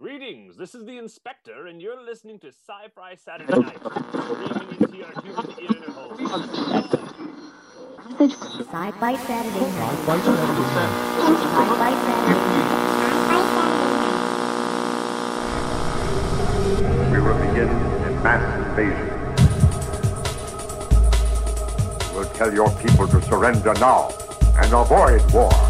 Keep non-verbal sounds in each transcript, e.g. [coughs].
Greetings, this is the Inspector, and you're listening to Sci-Fi Saturday Night, streaming into your human ear hole. Sci-Fi Saturday night. Sci-Fi Saturday night. Sci-Fi Saturday night. We will begin a mass invasion. We'll tell your people to surrender now and avoid war.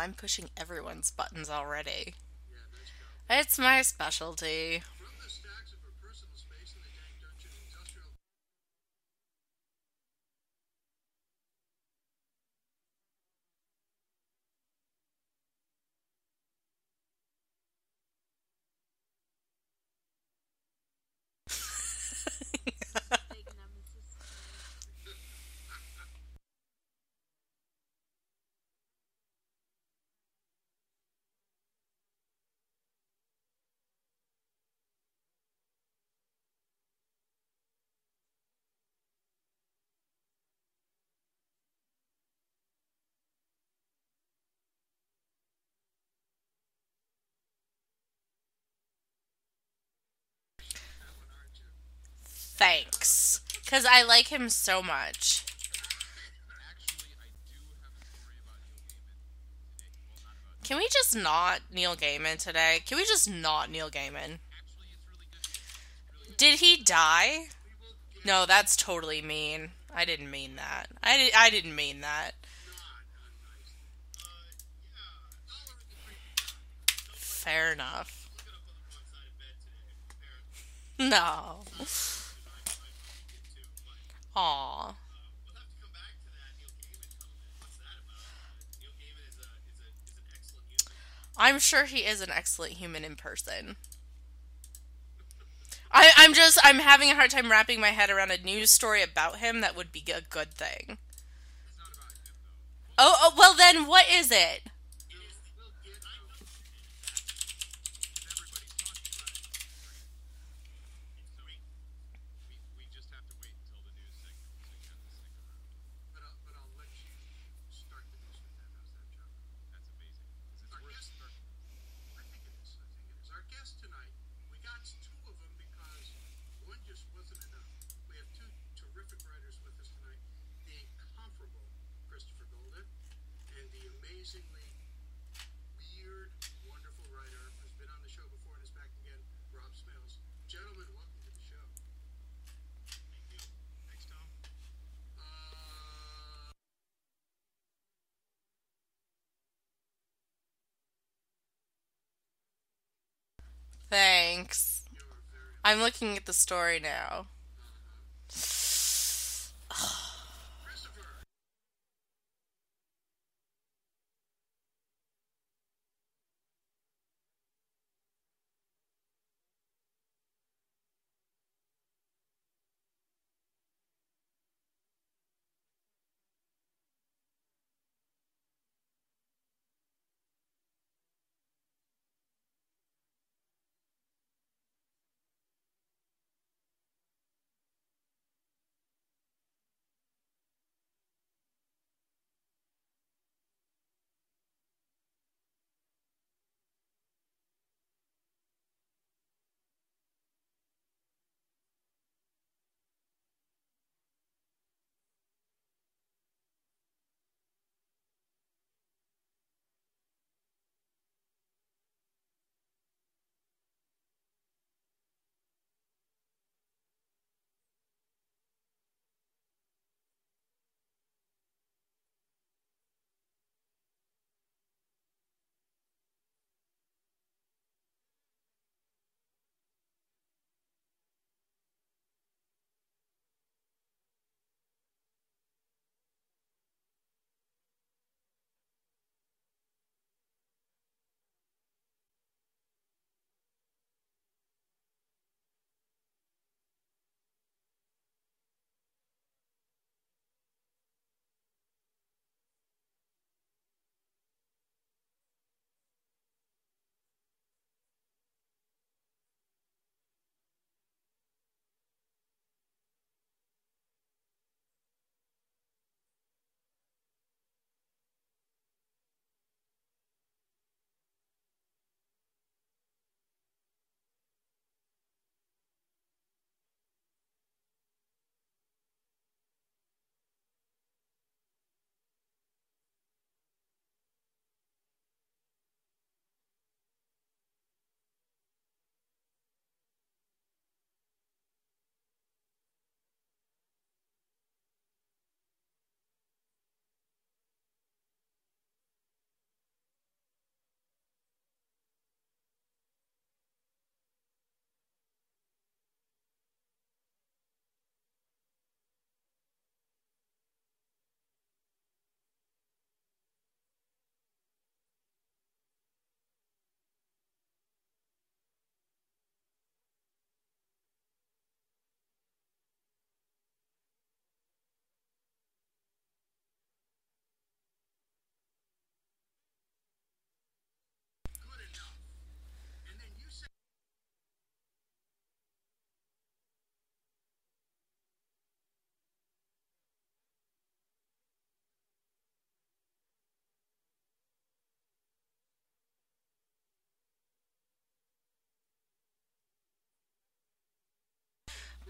I'm pushing everyone's buttons already. Yeah, nice. It's my specialty. Thanks. Because I like him so much. Can we just not Neil Gaiman today? Can we just not Neil Gaiman? Did he die? No, that's totally mean. I didn't mean that. I, di- I didn't mean that. Fair enough. [laughs] No. Aw. I'm sure he is an excellent human in person. I, I'm just I'm having a hard time wrapping my head around a news story about him that would be a good thing. Oh, oh well then what is it? But I'll, but I'll let you start the news with that. How's that, John? That's amazing. Our guest, I think it is. I think it is. Our guest tonight, we got two of them because one just wasn't enough. We have two terrific writers with us tonight. The incomparable Christopher Golden and the amazingly weird, wonderful writer who's been on the show before and is back again, Rob Smales. Gentlemen, welcome to the show. Thank you. Thanks, Tom. Uh, Thanks. I'm looking at the story now.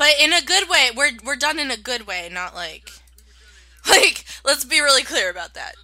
But in a good way. We're we're done in a good way, not like like let's be really clear about that.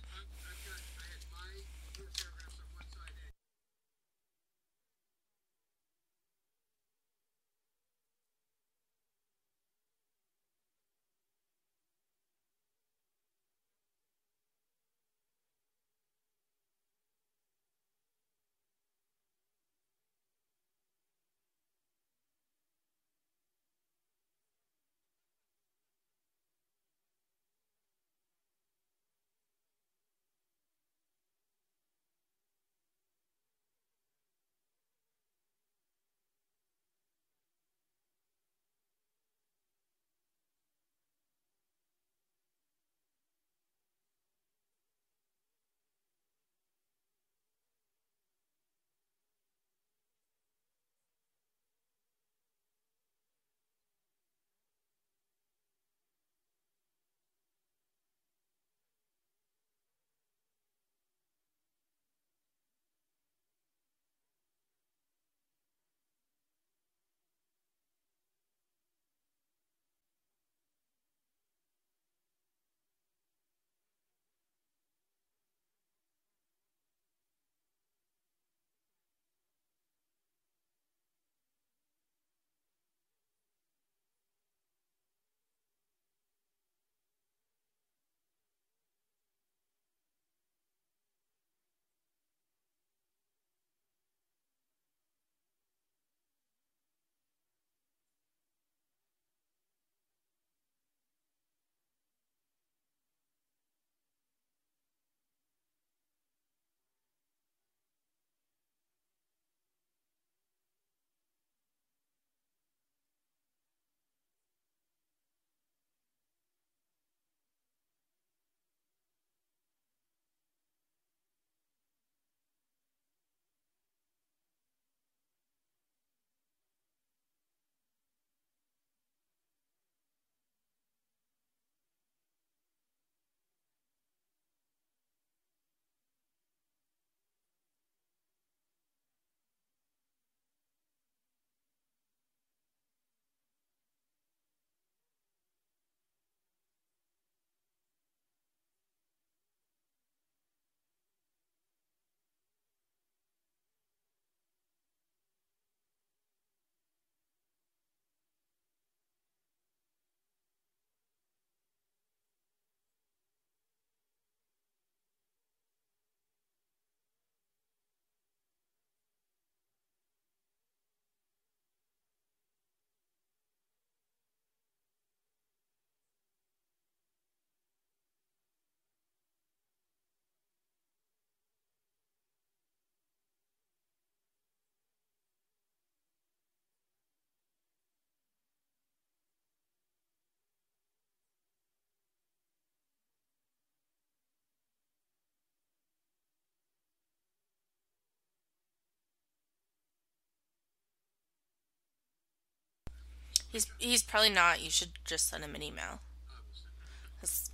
He's he's probably not. You should just send him an email.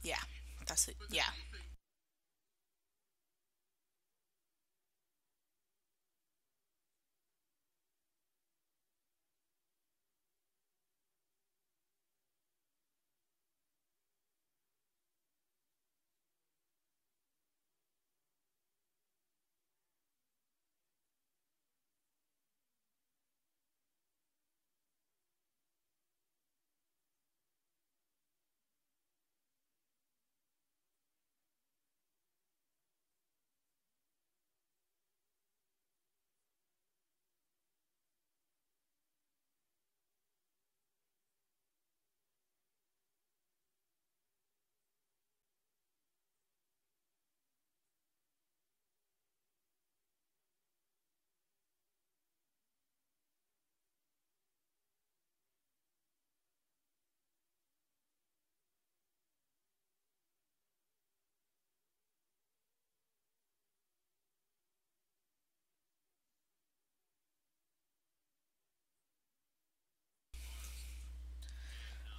yeah, that's it. Yeah.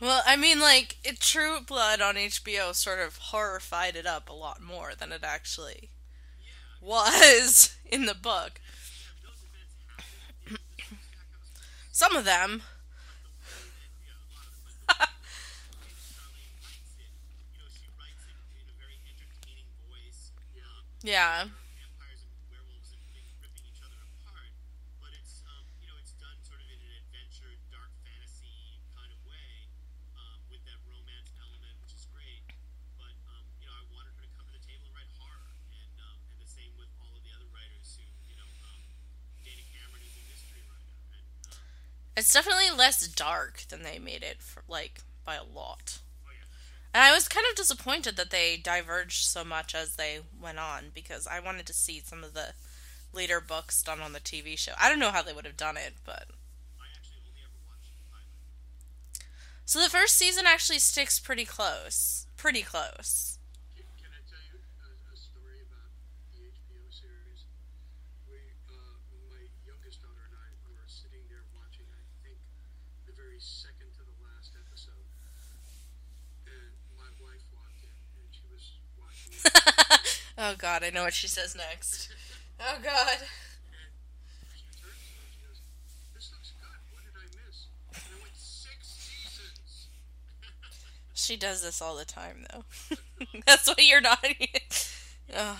Well, I mean, like, it, True Blood on HBO sort of horrified it up a lot more than it actually was [laughs] in the book. [coughs] Some of them. [laughs] yeah. It's definitely less dark than they made it, for, like, by a lot. And I was kind of disappointed that they diverged so much as they went on because I wanted to see some of the later books done on the TV show. I don't know how they would have done it, but. So the first season actually sticks pretty close. Pretty close. Oh god, I know what she says next. Oh god. She does this all the time, though. [laughs] That's why you're not. [laughs] [laughs] oh.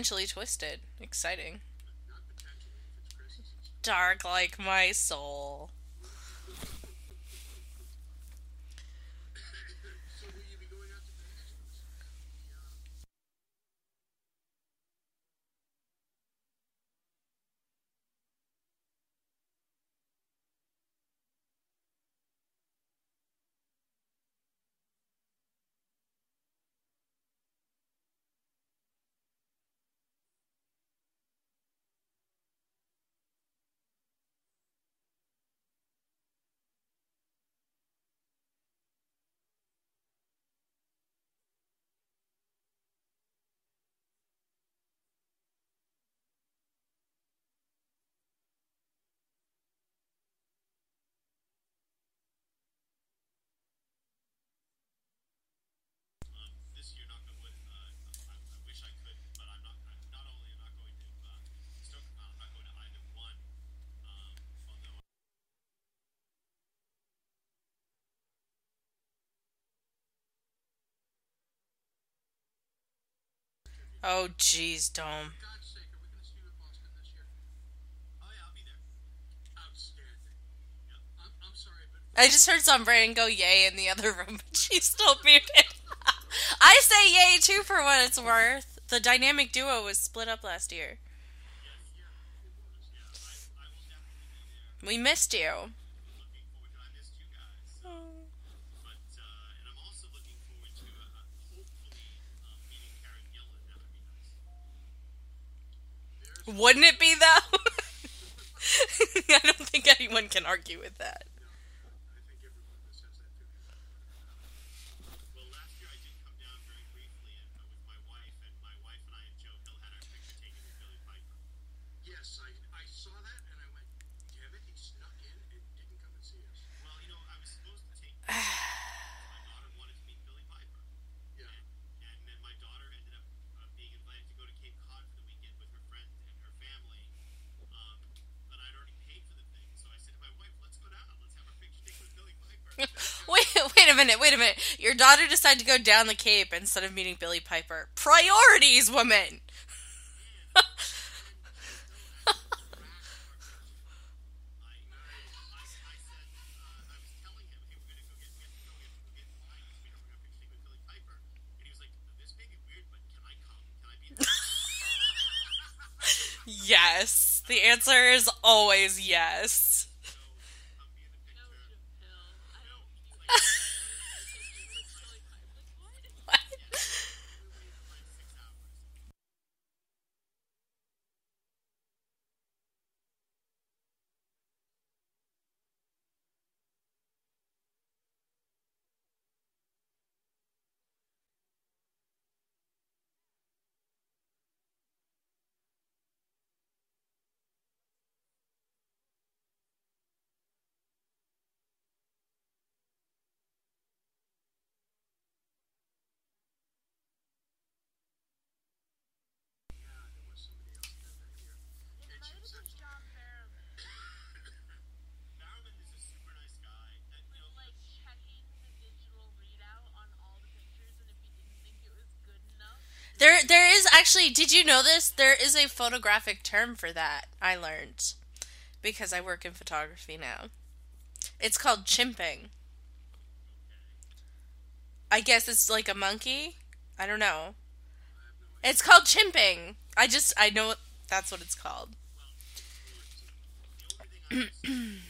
potentially twisted. Exciting. Dark like my soul. Oh, jeez, Dome. I just heard some Brandon go yay in the other room, [laughs] but she's still muted. [laughs] I say yay too for what it's worth. The dynamic duo was split up last year. We missed you. Wouldn't it be though? [laughs] I don't think anyone can argue with that. daughter decided to go down the Cape instead of meeting Billie Piper. Priorities, woman! [laughs] yes. The answer is always yes. There, there is actually. Did you know this? There is a photographic term for that. I learned because I work in photography now. It's called chimping. I guess it's like a monkey. I don't know. It's called chimping. I just I know that's what it's called. [clears throat]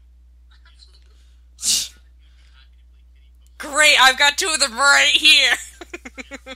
great. I've got two of them right here. [laughs]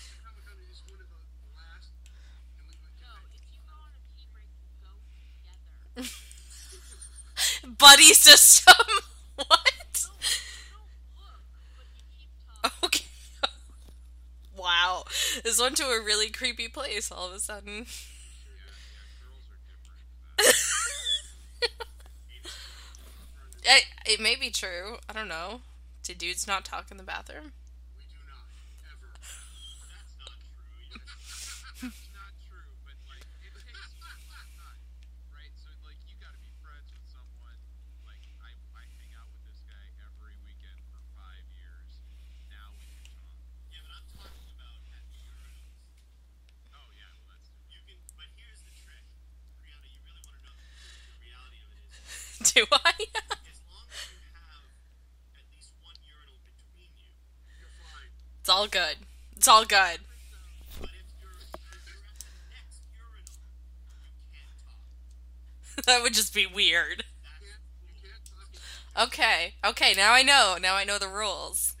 system? [laughs] what? Okay. wow. This went to a really creepy place all of a sudden. [laughs] it, it may be true. I don't know. Did dudes not talk in the bathroom? It's all good. [laughs] that would just be weird. Okay, okay, now I know. Now I know the rules.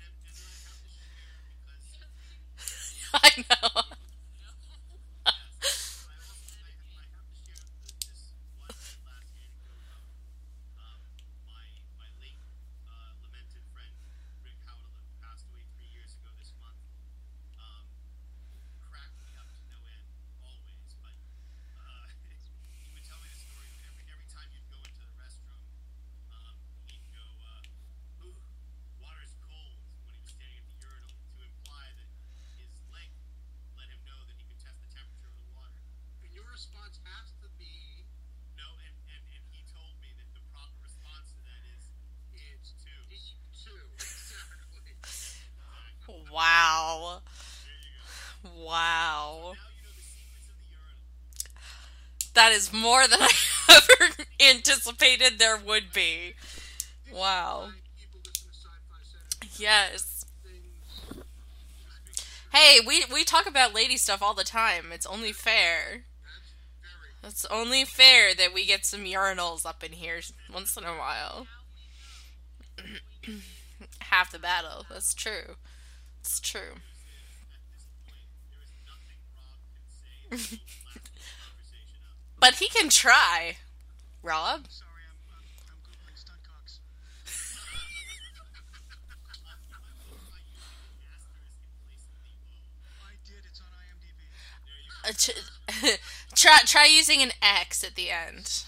[laughs] I know. Wow. That is more than [laughs] I ever anticipated there would be. Wow. Yes. Hey, we, we talk about lady stuff all the time. It's only fair. It's only fair that we get some urinals up in here once in a while. [clears throat] Half the battle. That's true. It's true. but he can try, Rob. [laughs] Uh, [laughs] try try using an X at the end.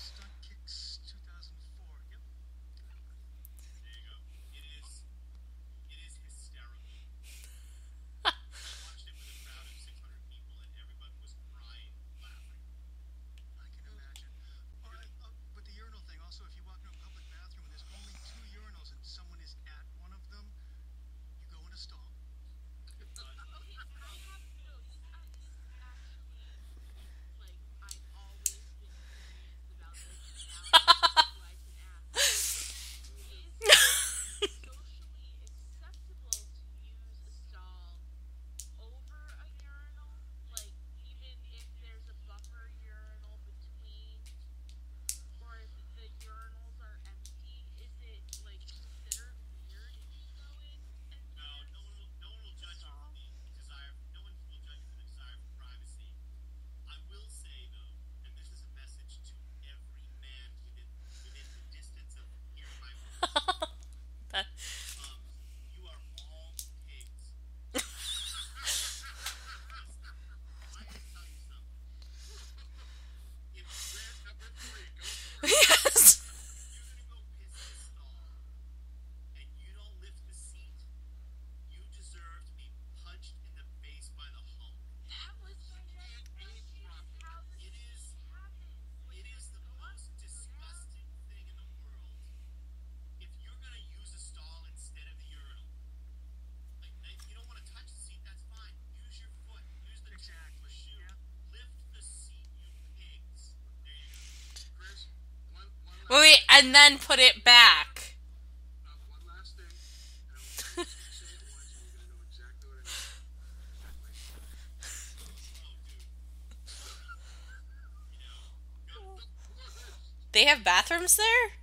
and then put it back. [laughs] they have bathrooms there?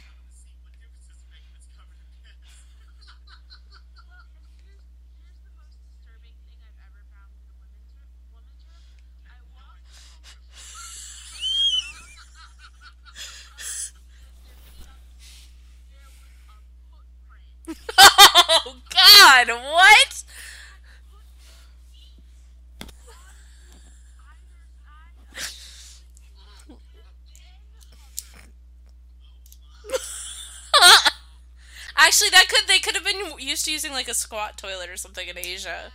Used to using like a squat toilet or something in Asia.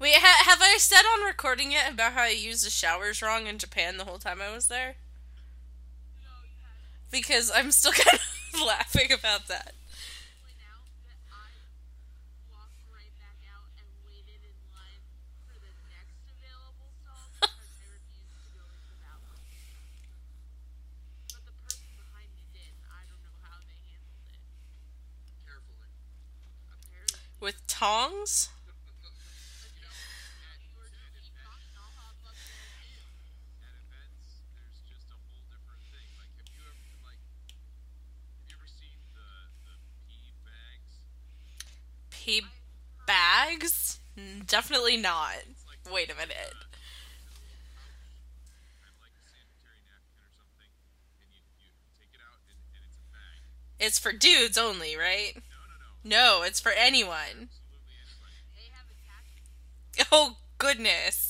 Wait, ha- have I said on recording yet about how I used the showers wrong in Japan the whole time I was there? Because I'm still [laughs] kind of laughing about that. tongs? Pee bags? Definitely not. Wait a minute. It's for dudes only, right? No, it's for anyone. [laughs] Oh, goodness.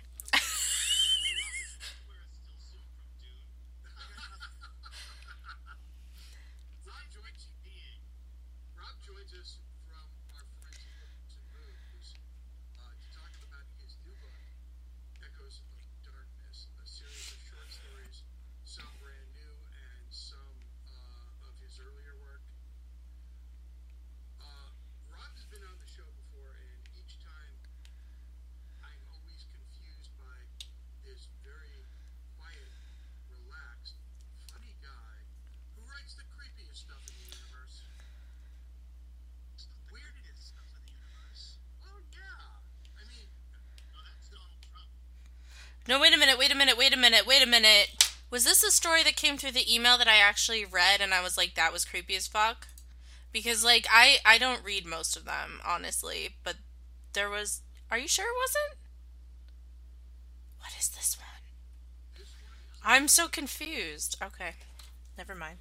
story that came through the email that I actually read and I was like, that was creepy as fuck. Because like I I don't read most of them honestly, but there was. Are you sure it wasn't? What is this one? I'm so confused. Okay, never mind.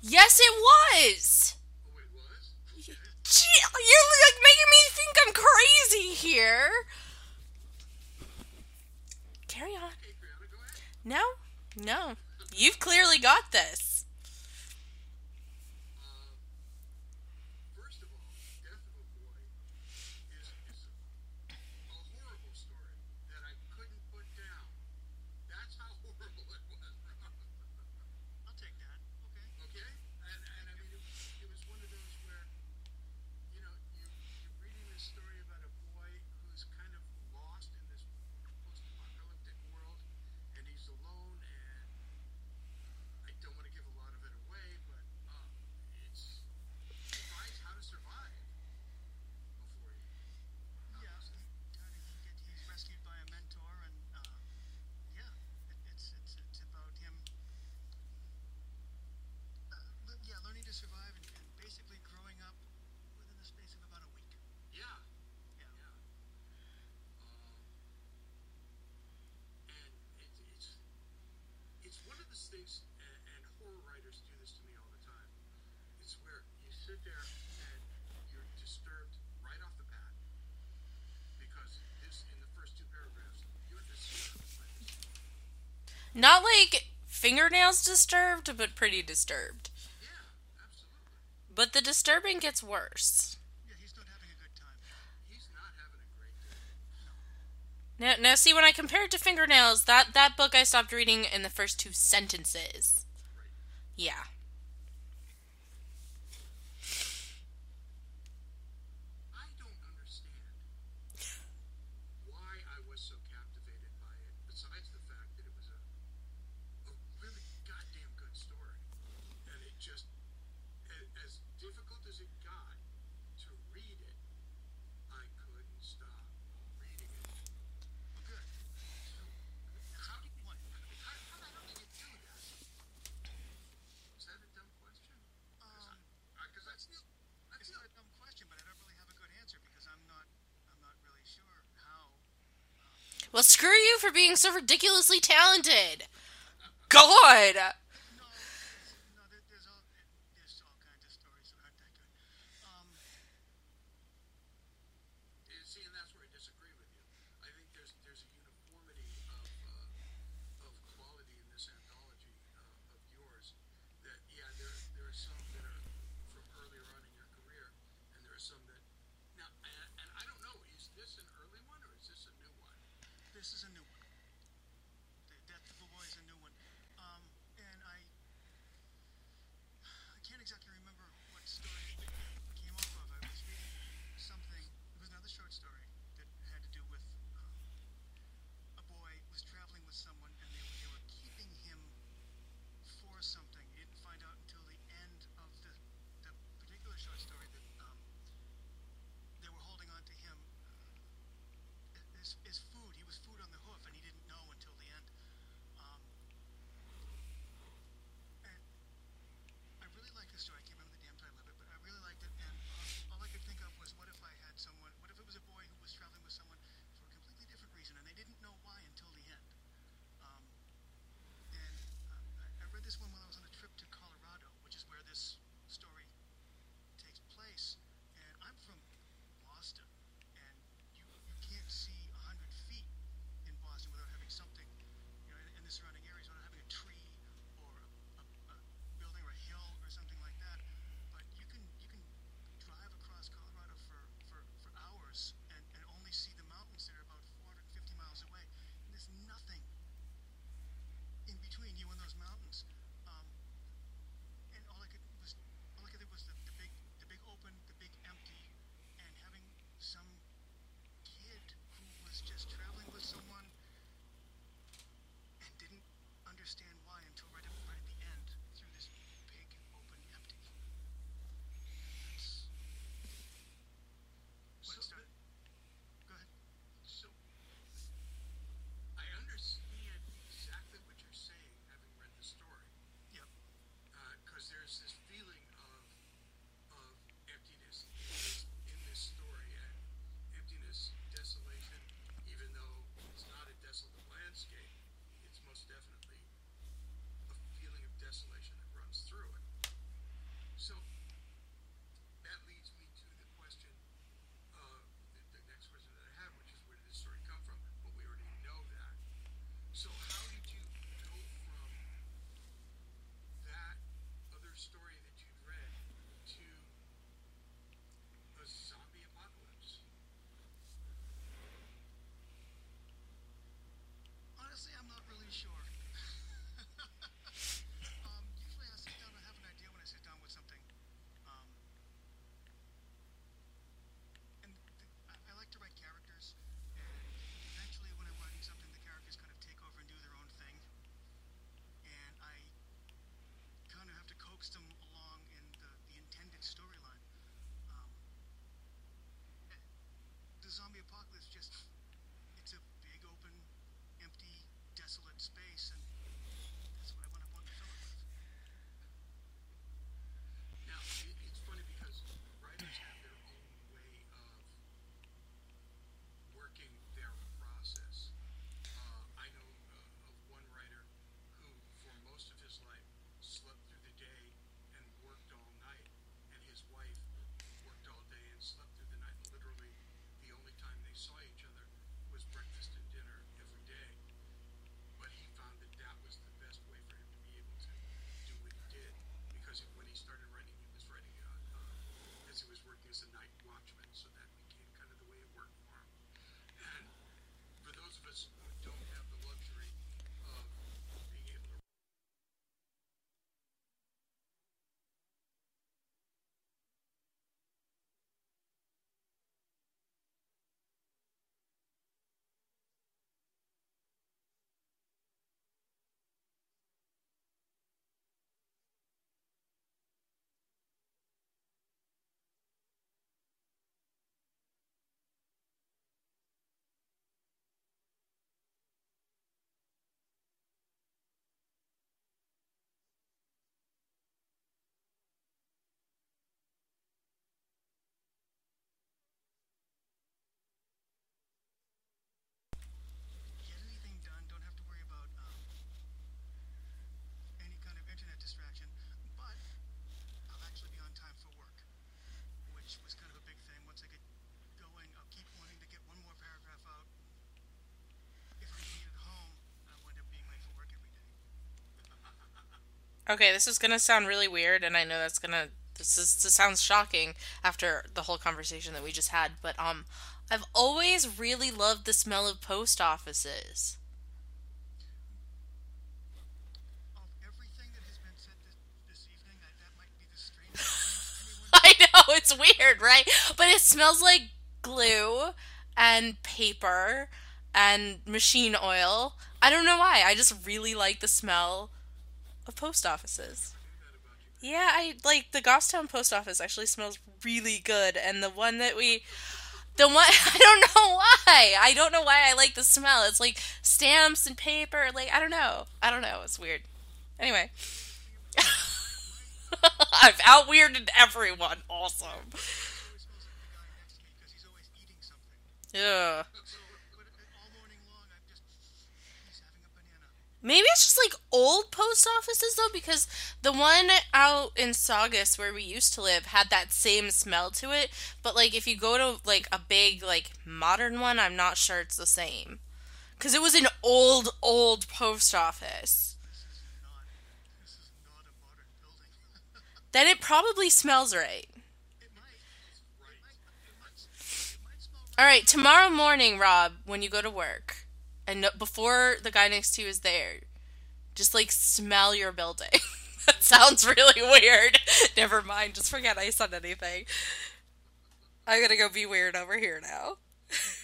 Yes, it was. Gee, you're like making me think I'm crazy here. Carry on. No, no. You've clearly got this. Not like fingernails disturbed, but pretty disturbed. Yeah, absolutely. But the disturbing gets worse. Yeah, he's having a good time. He's not having a great. No. Now, now see, when I compared to fingernails, that, that book I stopped reading in the first two sentences. Right. Yeah. Screw you for being so ridiculously talented. God. Just Okay, this is gonna sound really weird, and I know that's gonna this is this sounds shocking after the whole conversation that we just had, but um, I've always really loved the smell of post offices. Of everything that has been said this, this evening, I, that might be the strangest thing [laughs] anyone I know it's weird, right? But it smells like glue and paper and machine oil. I don't know why. I just really like the smell of post offices. Yeah, I like the Goffstown post office actually smells really good and the one that we the one [laughs] I don't know why. I don't know why I like the smell. It's like stamps and paper, like I don't know. I don't know. It's weird. Anyway. [laughs] I've out weirded everyone. Awesome. always smells like the guy next to me because he's always eating something. Yeah. So, but all morning long, I'm just he's having a banana. Maybe it's just like old post offices though, because the one out in Saugus where we used to live had that same smell to it. But like if you go to like a big like modern one, I'm not sure it's the same. Cause it was an old old post office. Then it probably smells right. All right, tomorrow morning, Rob, when you go to work, and before the guy next to you is there, just like smell your building. [laughs] that sounds really weird. [laughs] Never mind, just forget I said anything. I'm gonna go be weird over here now. [laughs]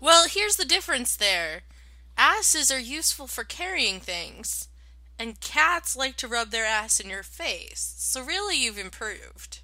Well, here's the difference there. Asses are useful for carrying things, and cats like to rub their ass in your face. So really, you've improved.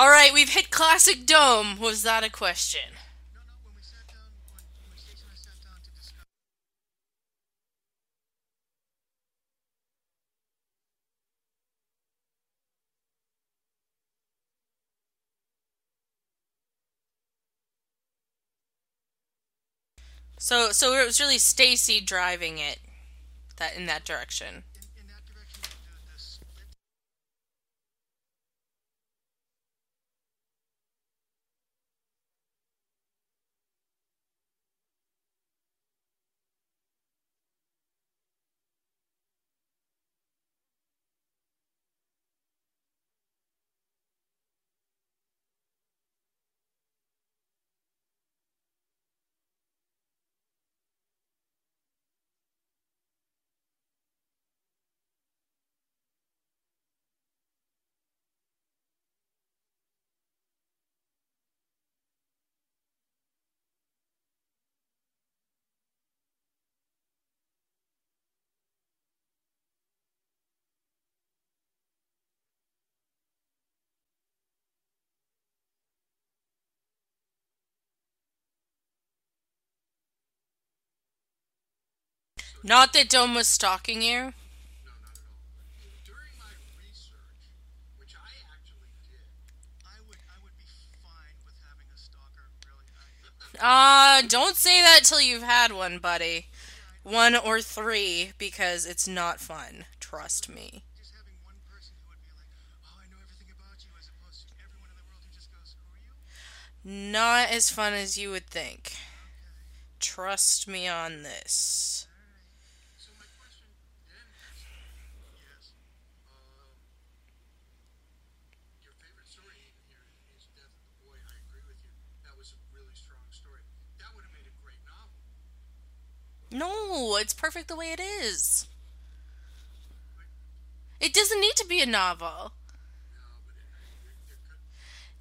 All right, we've hit classic dome. Was that a question? So, so it was really Stacy driving it, that in that direction. Not that Dome was stalking you. No, not at all. During my research, which I actually did, I would I would be fine with having a stalker. Really, I, Uh, don't say that till you've had one, buddy. One or three, because it's not fun. Trust me. just having one person who would be like, "Oh, I know everything about you," as opposed to everyone in the world who just goes, "Who are you?" Not as fun as you would think. Trust me on this. so my question then is, Yes. um, your favorite story even here is Death of the Boy. I agree with you. That was a really strong story. That would have made a great novel. No, it's perfect the way it is. It doesn't need to be a novel.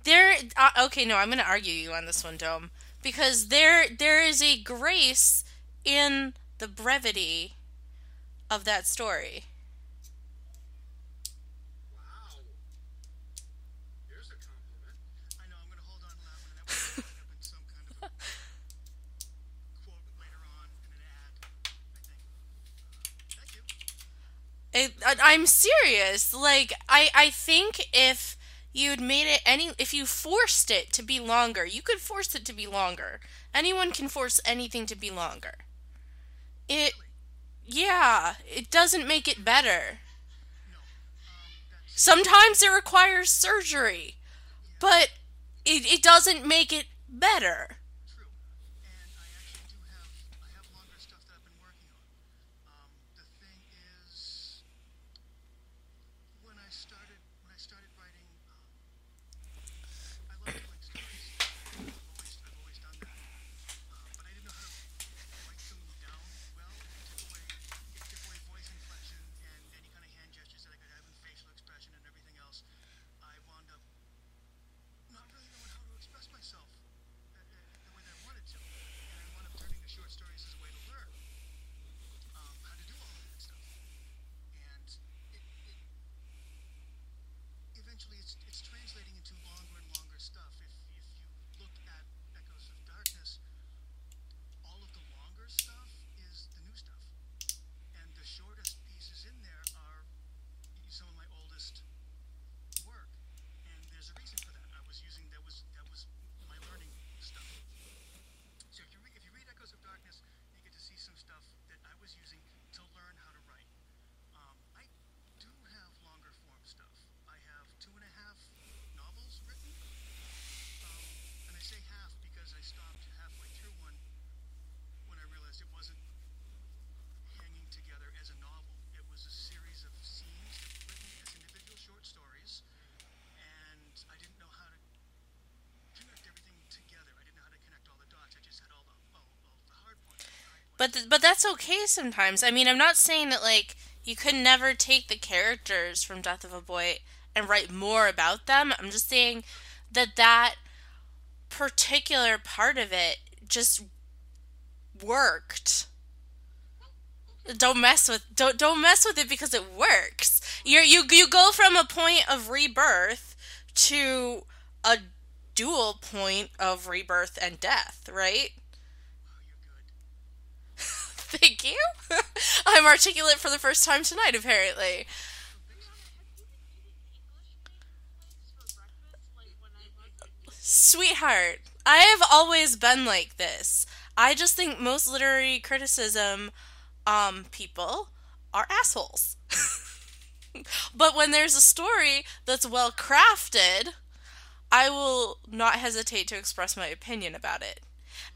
There, uh, okay, no, I'm going to argue you on this one, Dome, because there, there is a grace in the brevity of that story. Wow. Here's a compliment. I know I'm gonna hold on to that one, and that will end up in some kind of a quote later on in an ad. I think. Thank you. It, I- I'm serious. Like, I, I think if you'd made it any, if you forced it to be longer, you could force it to be longer. Anyone can force anything to be longer. It, yeah, it doesn't make it better. Sometimes it requires surgery, but it, it doesn't make it better. True. And I actually do have I have longer stuff that I've been working on. Um, the thing is, when I started when I started writing, um, I love telling stories. I've always I've always done that. Um, but I didn't know how to write them down well. It took away it took away voice inflection and any kind of hand gestures that I could have and facial expression and everything else. I wound up not really knowing how to express myself uh, uh, the way that I wanted to, and I wound up turning to short stories as a way to learn um, how to do all of that stuff. And it, it eventually it's it's translating into longer and longer stuff. If if you look at Echoes of Darkness, all of the longer stuff is the new stuff, and the shortest pieces in there are some of my oldest work, and there's a reason for that. I was using that was that was my learning stuff. So if you re- if you read Echoes of Darkness, you get to see some stuff that I was using to learn how to write. Um, I do have longer form stuff. I have two and a half novels written, um, and I say half because I stopped halfway through one when I realized it wasn't hanging together as a novel. It was a series of scenes that were written as individual short stories, and I didn't know how to connect everything together. I didn't know how to connect all the dots. I just had all the all, all the hard points. and the high points. But th- but that's okay sometimes. I mean, I'm not saying that like you could never take the characters from Death of a Boy and write more about them. I'm just saying that that particular part of it just worked. Don't mess with don't don't mess with it because it works. You you you go from a point of rebirth to a dual point of rebirth and death, right? [laughs] Thank you. [laughs] I'm articulate for the first time tonight, apparently. Sweetheart, I have always been like this. I just think most literary criticism um people are assholes. [laughs] but when there's a story that's well crafted, I will not hesitate to express my opinion about it.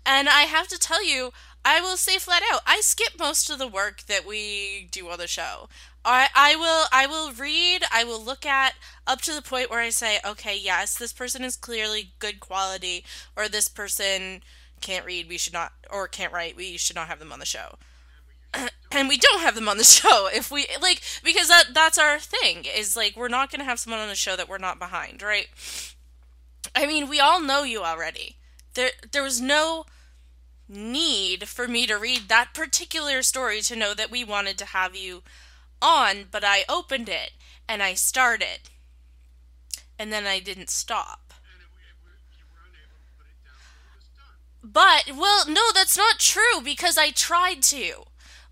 And I have to tell you, I will say flat out, I skip most of the work that we do on the show. I, I will I will read, I will look at up to the point where I say, okay, yes, this person is clearly good quality, or this person can't read, we should not or can't write, we should not have them on the show. [clears throat] and we don't have them on the [laughs] show if we like because that that's our thing is like we're not going to have someone on the show that we're not behind, right? I mean, we all know you already. There there was no need for me to read that particular story to know that we wanted to have you on, but I opened it and I started. And then I didn't stop. But, well, no, that's not true because I tried to.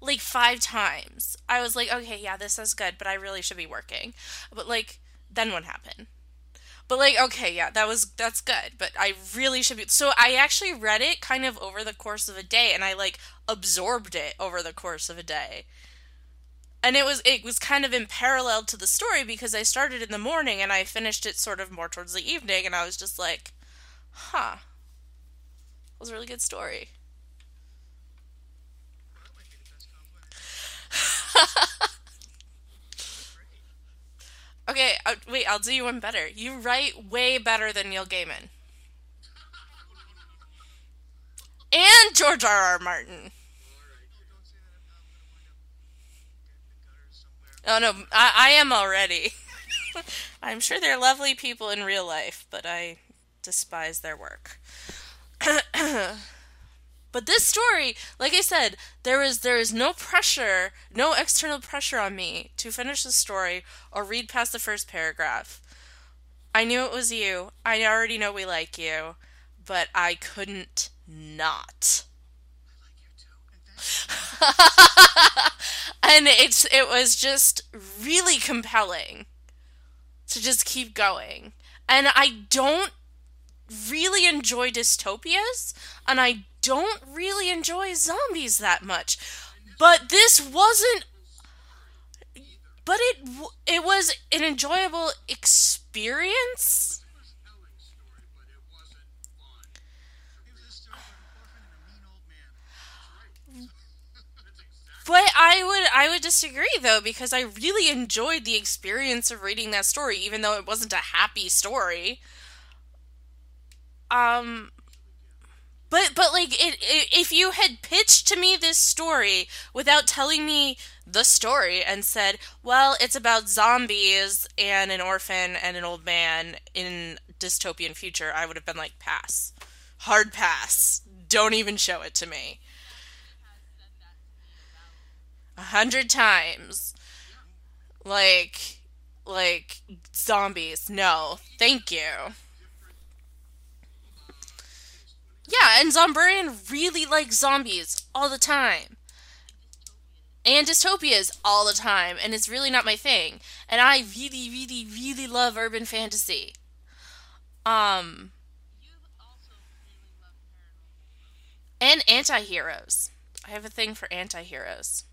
Like five times. I was like, okay, yeah, this is good, but I really should be working. But, like, then what happened? But like, okay, yeah, that was that's good, but I really should be. So I actually read it kind of over the course of a day, and I like absorbed it over the course of a day. And it was it was kind of in parallel to the story because I started in the morning and I finished it sort of more towards the evening, and I was just like, huh, it was a really good story. [laughs] Okay, uh, wait, I'll do you one better. You write way better than Neil Gaiman. And George R. R. Martin. Oh no, I, I am already. [laughs] I'm sure they're lovely people in real life, but I despise their work. [clears throat] But this story, like I said, there is there is no pressure, no external pressure on me to finish the story or read past the first paragraph. I knew it was you. I already know we like you, but I couldn't not. [laughs] and it's it was just really compelling to just keep going. And I don't really enjoy dystopias, and I don't really enjoy zombies that much. But this wasn't but it it was an enjoyable experience. But I would I would disagree though because I really enjoyed the experience of reading that story even though it wasn't a happy story. Um but but like it, it, if you had pitched to me this story without telling me the story and said, "Well, it's about zombies and an orphan and an old man in dystopian future," I would have been like, "Pass. Hard pass. Don't even show it to me." A hundred times. Like like zombies. No. Thank you. Yeah, and Zombrian really likes zombies all the time. And dystopias all the time, and it's really not my thing. And I really, really, really love urban fantasy. Um and anti-heroes. I have a thing for anti-heroes.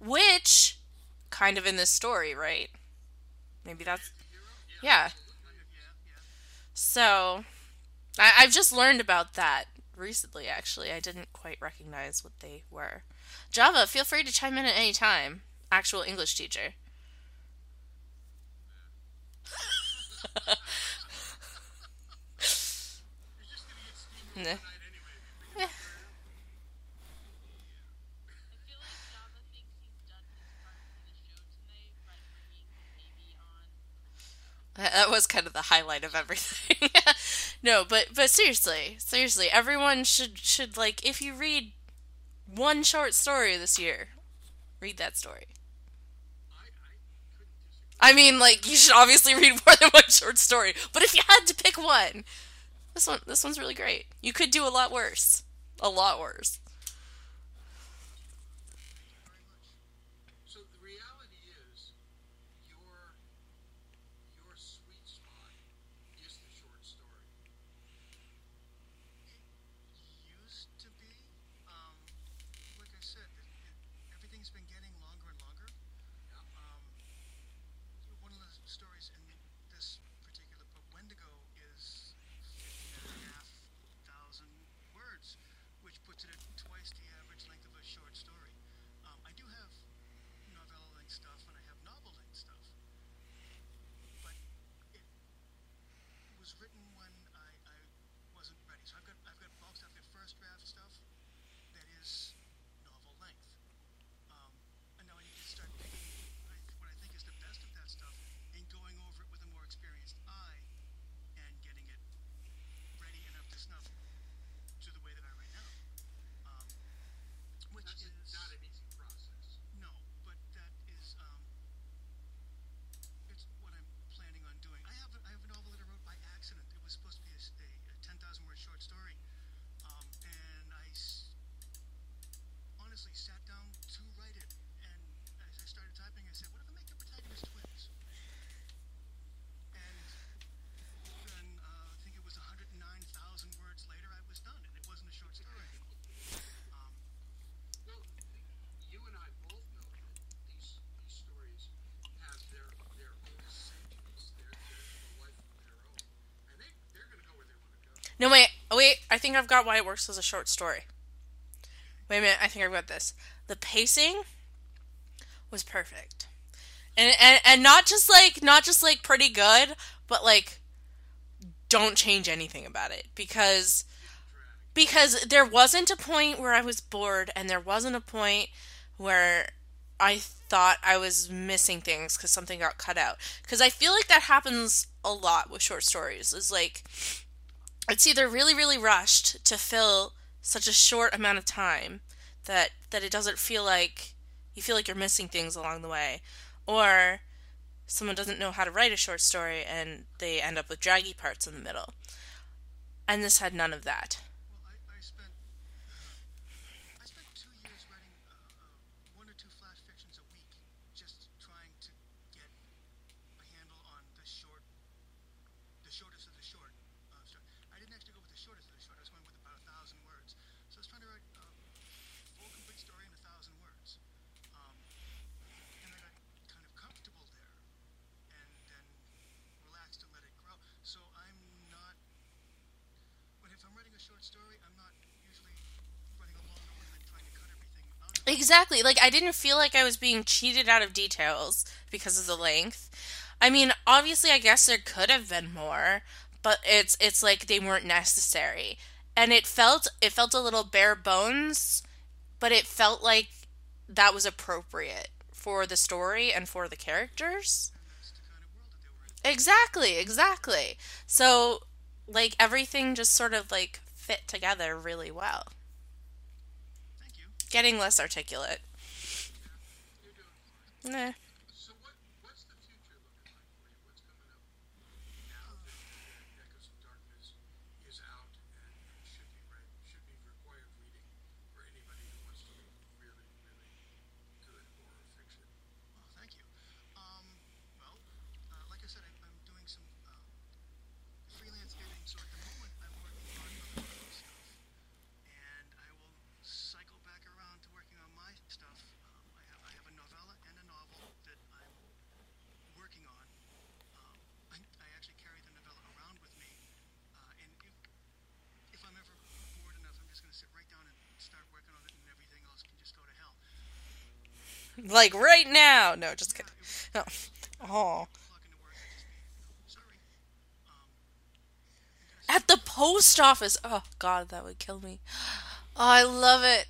Which kind of in this story, right? Maybe that's yeah. So I, I've just learned about that recently, actually. I didn't quite recognize what they were. Java, feel free to chime in at any time. Actual English teacher. [laughs] That was kind of the highlight of everything. [laughs] No, but but seriously, seriously, everyone should should like if you read one short story this year, read that story. I mean, like you should obviously read [laughs] more than one short story, but if you had to pick one, this one this one's really great. You could do a lot worse, a lot worse. No, wait, wait, I think I've got why it works as a short story. Wait a minute, I think I've got this. The pacing was perfect. And, and and not just like not just like pretty good, but like don't change anything about it because because there wasn't a point where I was bored and there wasn't a point where I thought I was missing things cuz something got cut out. Cuz I feel like that happens a lot with short stories. Is like it's either really really rushed to fill such a short amount of time that that it doesn't feel like you feel like you're missing things along the way. Or someone doesn't know how to write a short story and they end up with draggy parts in the middle. And this had none of that. Exactly. Like I didn't feel like I was being cheated out of details because of the length. I mean, obviously I guess there could have been more, but it's it's like they weren't necessary. And it felt it felt a little bare bones, but it felt like that was appropriate for the story and for the characters. Exactly, exactly. So like everything just sort of like fit together really well getting less articulate. Nah. like right now. No, just kidding. No. Oh. At the post office. Oh god, that would kill me. Oh, I love it.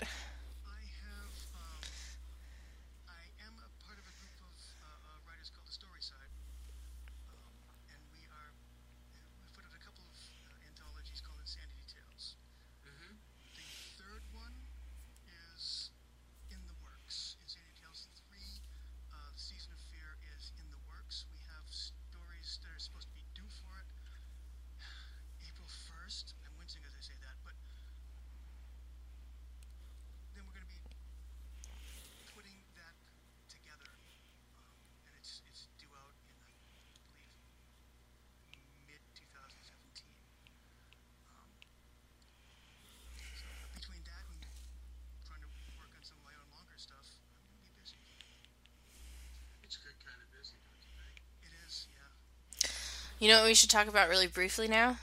Know what we should talk about really briefly now?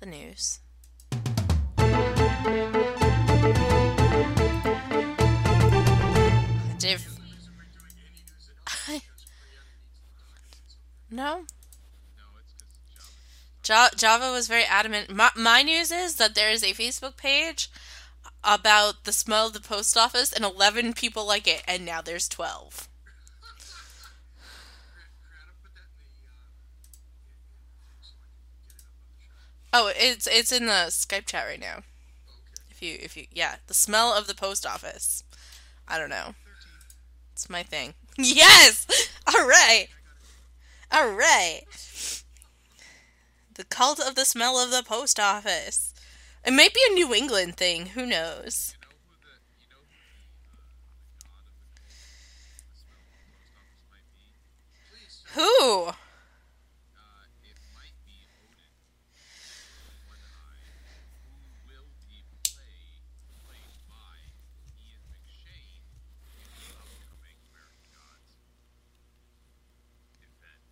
The news. Dave. [laughs] no? Java was very adamant. My, my news is that there is a Facebook page about the smell of the post office, and 11 people like it, and now there's 12. Oh, it's it's in the Skype chat right now. If you if you yeah, the smell of the post office. I don't know. It's my thing. [laughs] Yes. [laughs] All right. All right. The cult of the smell of the post office. It might be a New England thing. Who knows? Who?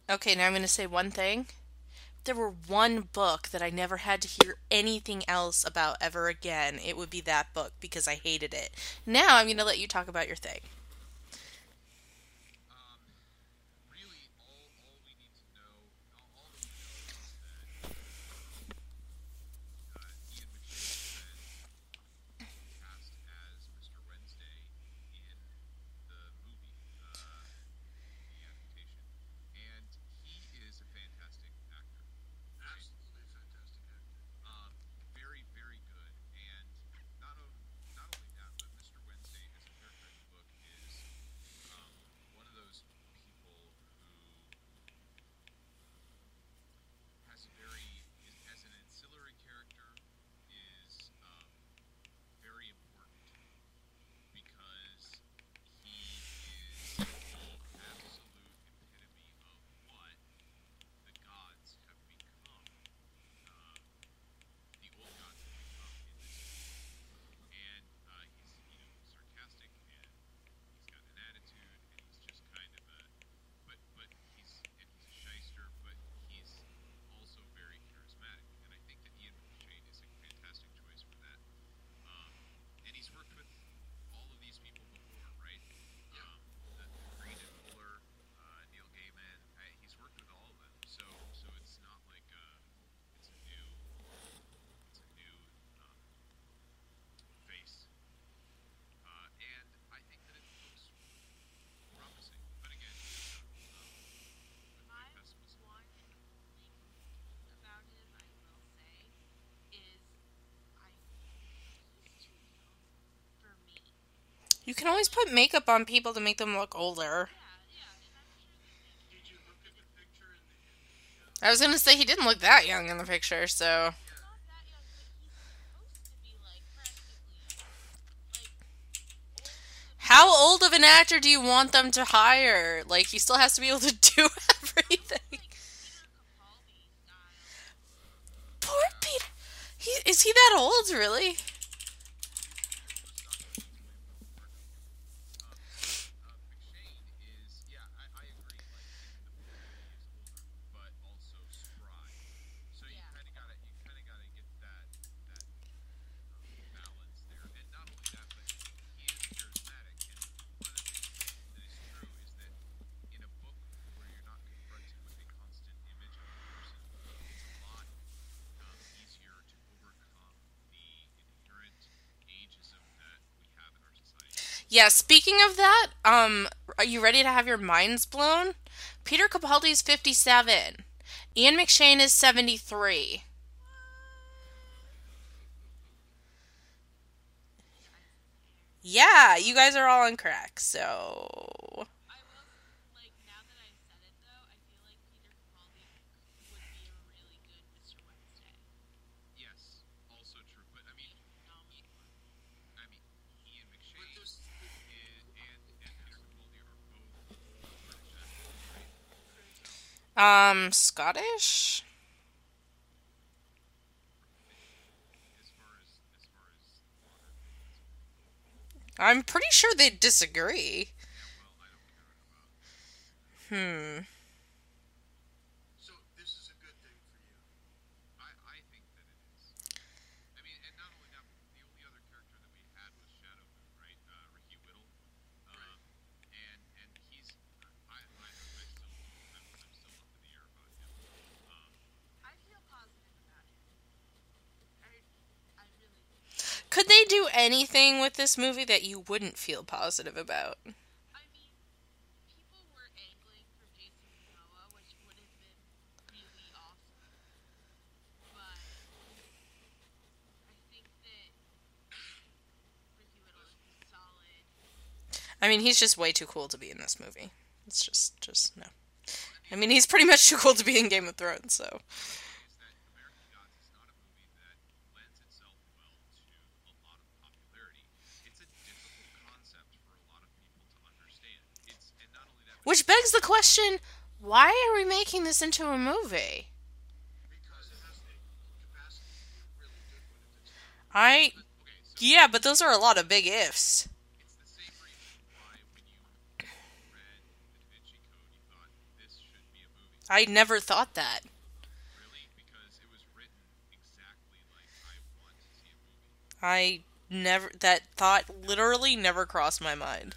Okay, now I'm going to say one thing. There were one book that I never had to hear anything else about ever again, it would be that book because I hated it. Now I'm going to let you talk about your thing. You can always put makeup on people to make them look older. I was gonna say he didn't look that young in the picture, so. How old of an actor do you want them to hire? Like, he still has to be able to [laughs] do everything. Poor Peter. He, is he that old, really? Yeah, speaking of that, um, are you ready to have your minds blown? Peter Capaldi's 57. Ian McShane is 73. Yeah, you guys are all incorrect, so. Um, Scottish? I'm pretty sure they disagree. Hmm. Could they do anything with this movie that you wouldn't feel positive about? I mean, people were angling for Jason Momoa, which would have been really awesome. But I think that solid. I mean, he's just way too cool to be in this movie. It's just, just no. I mean, he's pretty much too cool to be in Game of Thrones, so. Which begs the question why are we making this into a movie? I. Yeah, but those are a lot of big ifs. I never thought that. I never that thought literally never crossed my mind.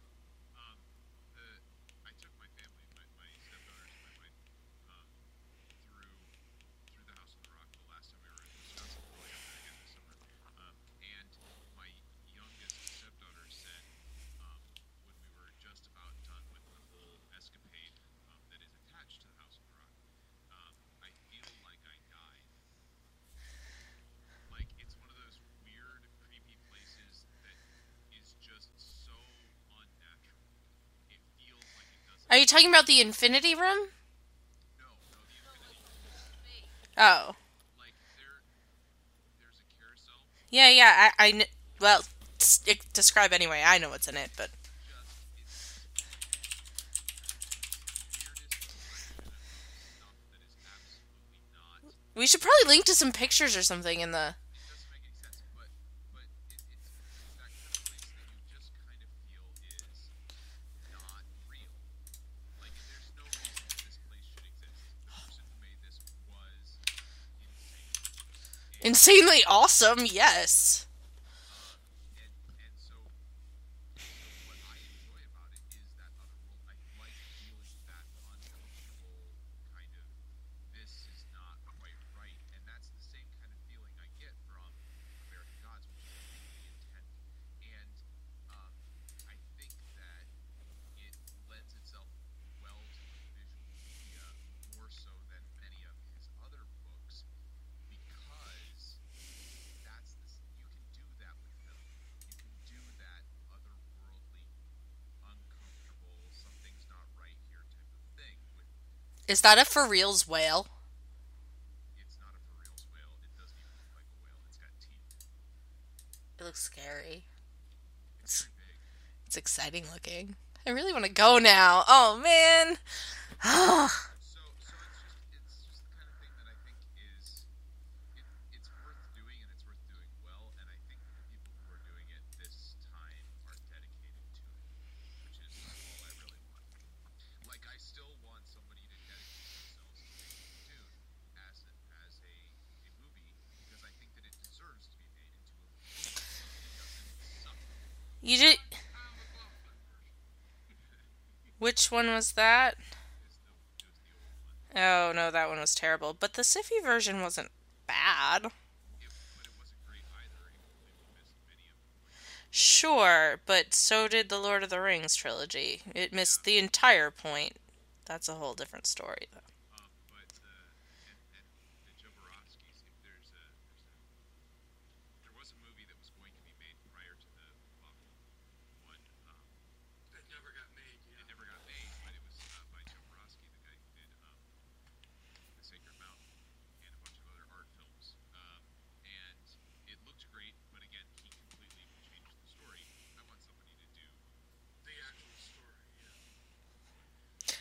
Are you talking about the Infinity Room? No, no, the Infinity Room. Oh. Like there, there's a carousel. Yeah, yeah. I, I well, describe anyway. I know what's in it, but. We should probably link to some pictures or something in the insanely awesome, yes. Is that a for reals whale? It's not a for reals whale. It doesn't even look like a whale. It's got teeth. It looks scary. It's, it's exciting looking. I really want to go now. Oh man. [sighs] Ah. You did. Which one was that? Oh no, that one was terrible. But the Syfy version wasn't bad. Sure, but so did the Lord of the Rings trilogy. It missed the entire point. That's a whole different story, though.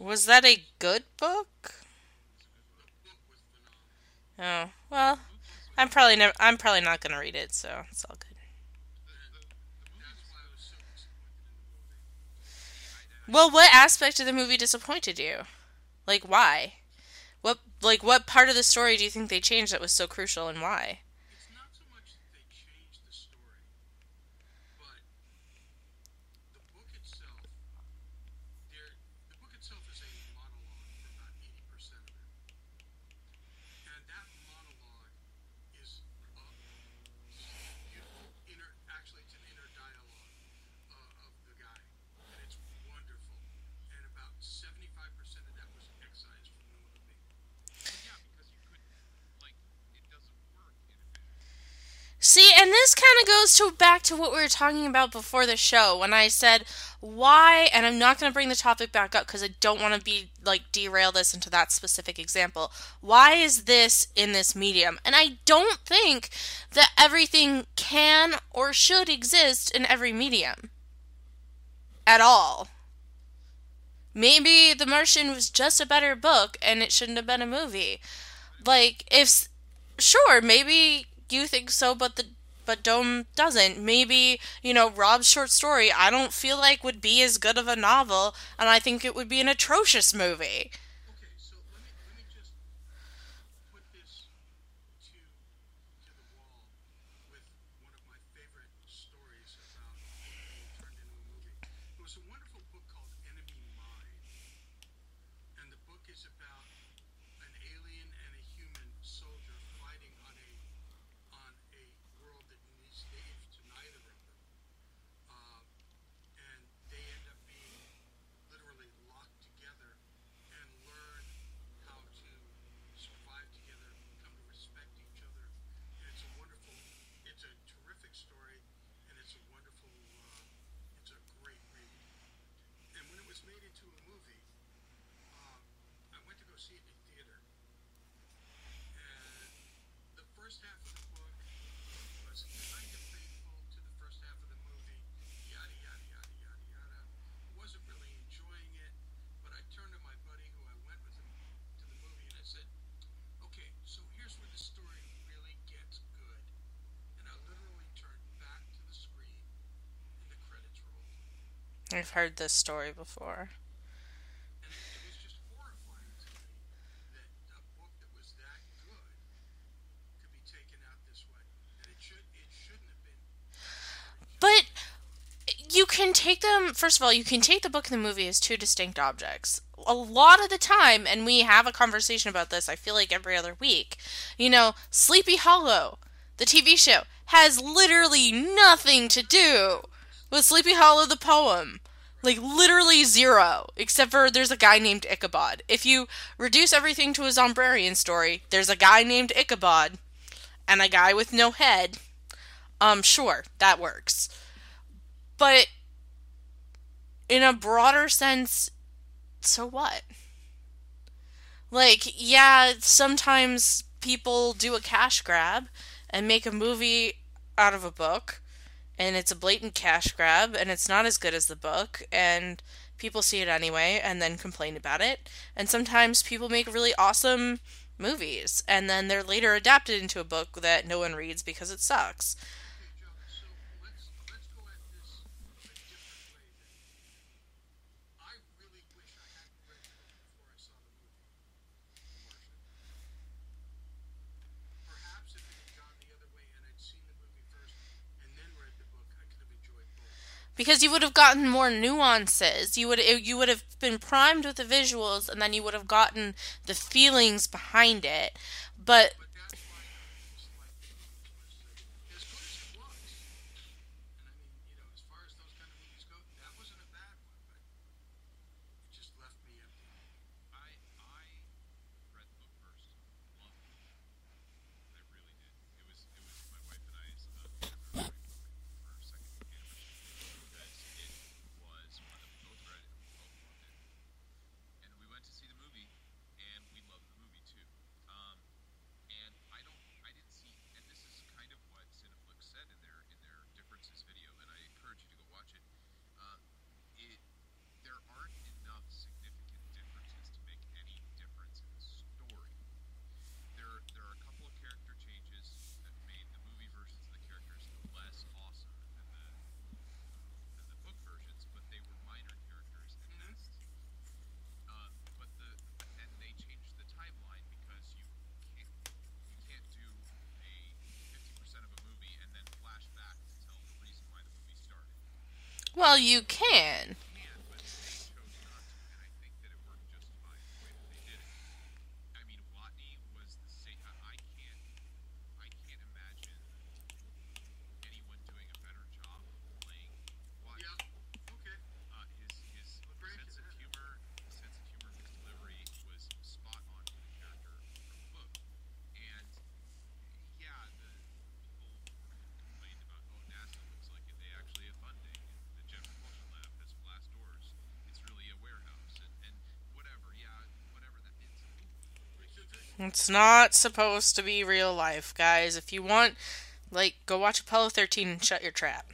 Was that a good book? Oh well, I'm probably never. I'm probably not gonna read it, so it's all good. Well, what aspect of the movie disappointed you? Like why? What like what part of the story do you think they changed that was so crucial, and why? It's not so much that they changed the story, but the book itself. There, the book itself is a monologue for about eighty percent of it, and that monologue is a beautiful inner. Actually, it's an inner dialogue uh, of the guy, and it's wonderful. And about seventy-five percent of that was excised from the movie. Well, yeah, because you couldn't, like, it doesn't work in a visual. See, and this kind of goes to back to what we were talking about before the show when I said why, and I'm not going to bring the topic back up because I don't want to be like derail this into that specific example. Why is this in this medium? And I don't think that everything can or should exist in every medium at all. Maybe The Martian was just a better book and it shouldn't have been a movie. Like if sure, maybe you think so, but the but Dome doesn't. Maybe, you know, Rob's short story I don't feel like would be as good of a novel, and I think it would be an atrocious movie. Okay, so let me let me just put this to to the wall with one of my favorite stories about being turned into a movie. It was a wonderful book called Enemy Mine, and the book is about an alien and a human soldier fighting on a on a world that needs names to neither of them. Um, and they end up being literally locked together and learn how to survive together, come to respect each other. And it's a wonderful, it's a terrific story, and it's a wonderful, uh, it's a great read. And when it was made into a movie, um, I went to go see it in theater. And the first half of the book was kind of faithful to the first half of the movie. Yada yada yada yada yada. Wasn't really enjoying it, but I turned to my buddy who I went with him to the movie and I said, "Okay, so here's where the story really gets good." And I literally turned back to the screen, and the credits rolled. I've heard this story before. And it, it was just horrifying to me that a book that was that good could be taken out this way. And it should it shouldn't have been. But you can take them first of all, you can take the book and the movie as two distinct objects. A lot of the time, and we have a conversation about this, I feel like every other week. You know, Sleepy Hollow, the TV show, has literally nothing to do with Sleepy Hollow the poem. Like literally zero, except for there's a guy named Ichabod. If you reduce everything to a Zombrarian story, there's a guy named Ichabod and a guy with no head. Um, sure, that works. But in a broader sense, so what? Like, yeah, sometimes people do a cash grab and make a movie out of a book, and it's a blatant cash grab, and it's not as good as the book, and people see it anyway and then complain about it. And sometimes people make really awesome movies, and then they're later adapted into a book that no one reads because it sucks. Okay, Joe. So let's let's go at this a different way. Then I really wish I hadn't read the book before I saw the movie. The Martian. Perhaps if it had gone the other way and I'd seen the movie first and then read the book, I could have enjoyed both. Because you would have gotten more nuances. You would you would have been primed with the visuals, and then you would have gotten the feelings behind it. But Well, you can. It's not supposed to be real life, guys. If you want, like, go watch Apollo 13 and shut your trap.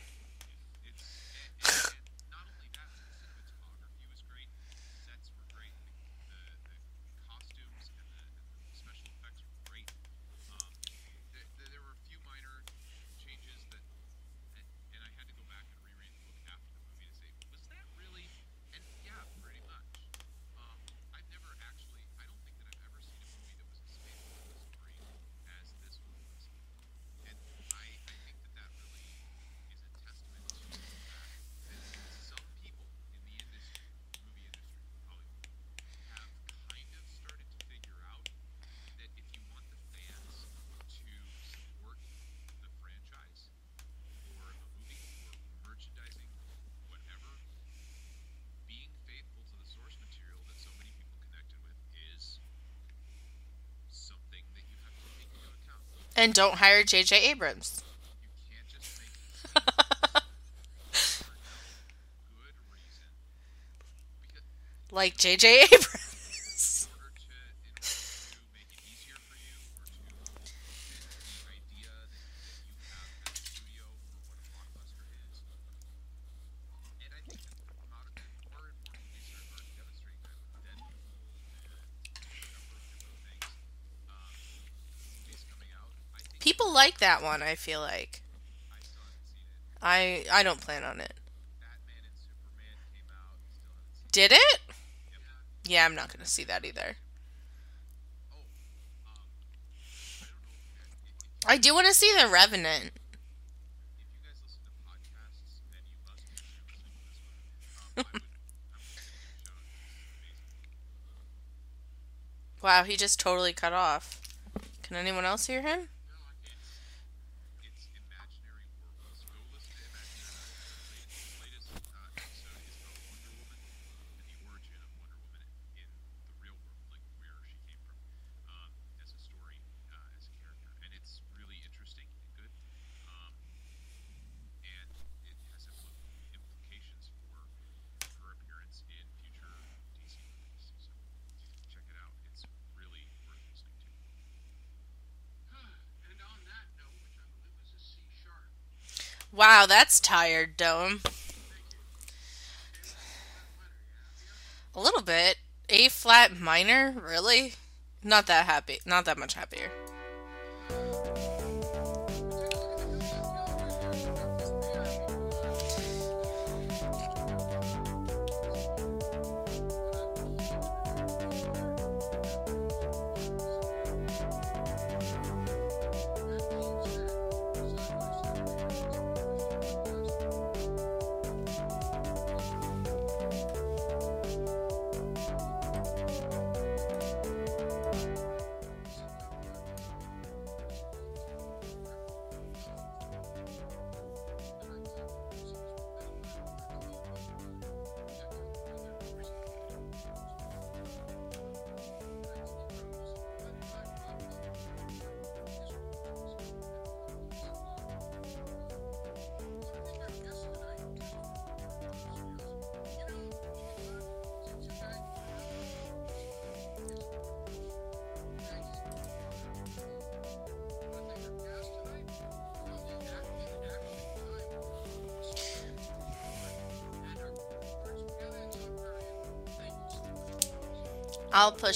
And don't hire J.J. Abrams. [laughs] like J.J. Abrams. like that one, I feel like. I I don't plan on it. Did it? Yeah, I'm not going to see that either. I do want to see The Revenant. [laughs] wow, he just totally cut off. Can anyone else hear him? Wow, that's tired, Dome. A little bit. A flat minor? Really? Not that happy. Not that much happier.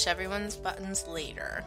everyone's buttons later.